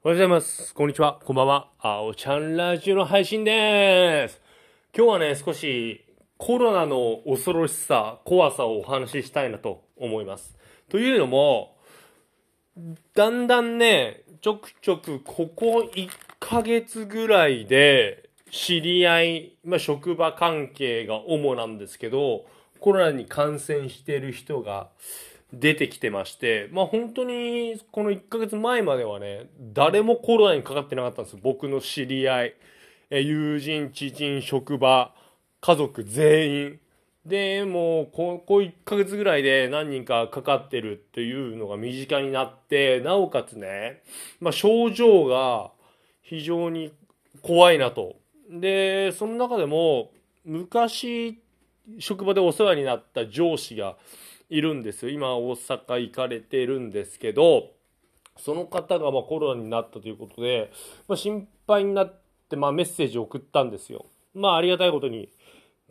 おはようございます。こんにちは。こんばんは。あおちゃんラジオの配信です。今日はね、少しコロナの恐ろしさ、怖さをお話ししたいなと思います。というのも、だんだんね、ちょくちょくここ1ヶ月ぐらいで知り合い、まあ、職場関係が主なんですけど、コロナに感染してる人が出てきてまして、まあ本当にこの1ヶ月前まではね、誰もコロナにかかってなかったんです。僕の知り合い、友人、知人、職場、家族全員。で、もうここ1ヶ月ぐらいで何人かかかってるっていうのが身近になって、なおかつね、まあ症状が非常に怖いなと。で、その中でも昔職場でお世話になった上司がいるんですよ。今大阪行かれてるんですけど、その方がまコロナになったということで、まあ、心配になってまあメッセージを送ったんですよ。まあありがたいことに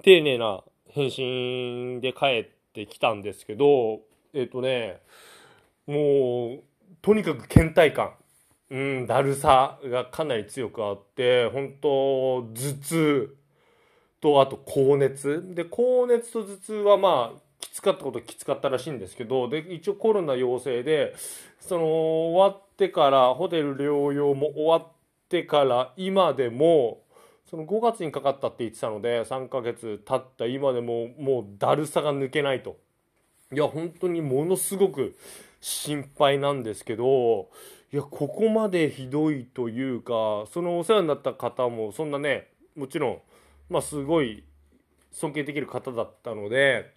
丁寧な返信で帰ってきたんですけど、えっ、とね、もうとにかく倦怠感、うん、だるさがかなり強くあって、本当頭痛とあと高熱。で、高熱と頭痛はまあきつかったこときつかったらしいんですけど、で、一応コロナ陽性で、その、終わってから、ホテル療養も終わってから、今でも、その5月にかかったって言ってたので、3ヶ月経った今でも、もうだるさが抜けないと。いや、本当にものすごく心配なんですけど、いや、ここまでひどいというか、そのお世話になった方も、そんなね、もちろん、まあ、すごい尊敬できる方だったので、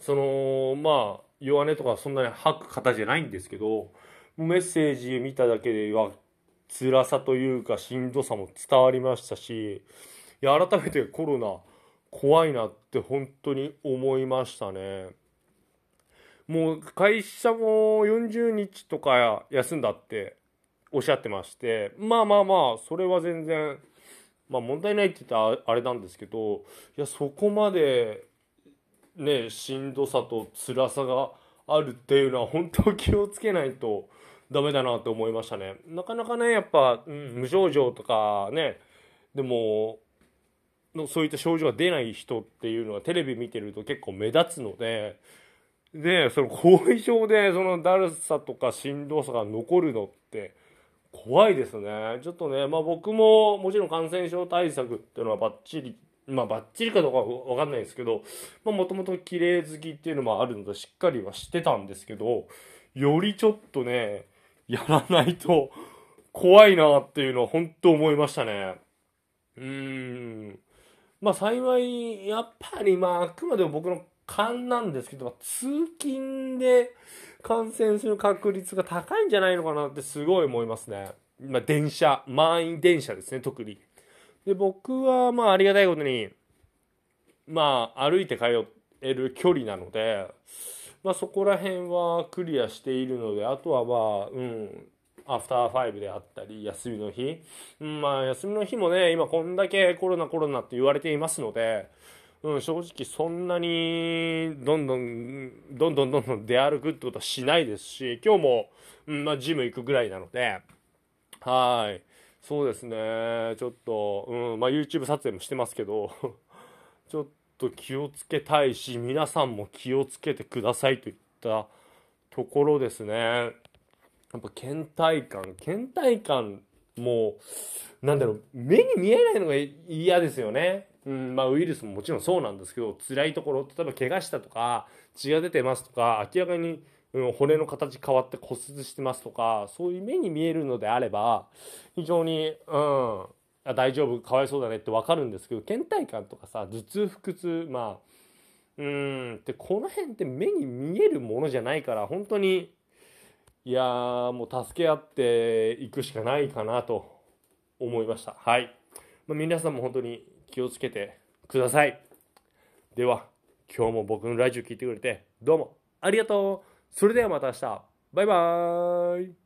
そのまあ弱音とかそんなに吐く方じゃないんですけどメッセージ見ただけでは辛さというかしんどさも伝わりましたしいや改めてコロナ怖いなって本当に思いましたね。もう会社も40日とか休んだっておっしゃってましてまあまあまあそれは全然まあ問題ないって言ったらあれなんですけどいやそこまでねしんどさと辛さがあるっていうのは本当気をつけないとダメだなって思いましたね。なかなかねやっぱ、うん、無症状とかねでものそういった症状が出ない人っていうのはテレビ見てると結構目立つのででその後遺症でそのだるさとかしんどさが残るのって怖いですね。ちょっとねまあ僕ももちろん感染症対策っていうのはバッチリまあバッチリかどうかわかんないですけどまあもともと綺麗好きっていうのもあるのでしっかりはしてたんですけどよりちょっとねやらないと怖いなっていうのは本当思いましたね。うーん。まあ幸いやっぱりまああくまでも僕の勘なんですけど通勤で感染する確率が高いんじゃないのかなってすごい思いますね。まあ電車満員電車ですね特に。で僕はまあありがたいことにまあ歩いて通える距離なので、まあ、そこら辺はクリアしているのであとはまあうんアフターファイブであったり休みの日、うん、まあ休みの日もね今こんだけコロナコロナって言われていますので、うん、正直そんなにどんどんどんどんどんどん出歩くってことはしないですし今日も、うんまあ、ジム行くぐらいなのではい。そうですね。ちょっと、うん、まあ YouTube 撮影もしてますけど、ちょっと気をつけたいし、皆さんも気をつけてくださいといったところですね。やっぱ倦怠感、倦怠感も、なんだろう、目に見えないのが嫌ですよね。うん、まあウイルスももちろんそうなんですけど、辛いところ、例えば怪我したとか、血が出てますとか、明らかにうん、骨の形変わって骨折してますとかそういう目に見えるのであれば非常に、うん、大丈夫かわいそうだねって分かるんですけど倦怠感とかさ頭痛腹痛まあうんってこの辺って目に見えるものじゃないから本当にいやもう助け合っていくしかないかなと思いました。はい、まあ、皆さんも本当に気をつけてください。では今日も僕のラジオ聞いてくれてどうもありがとう。それではまた明日。バイバーイ。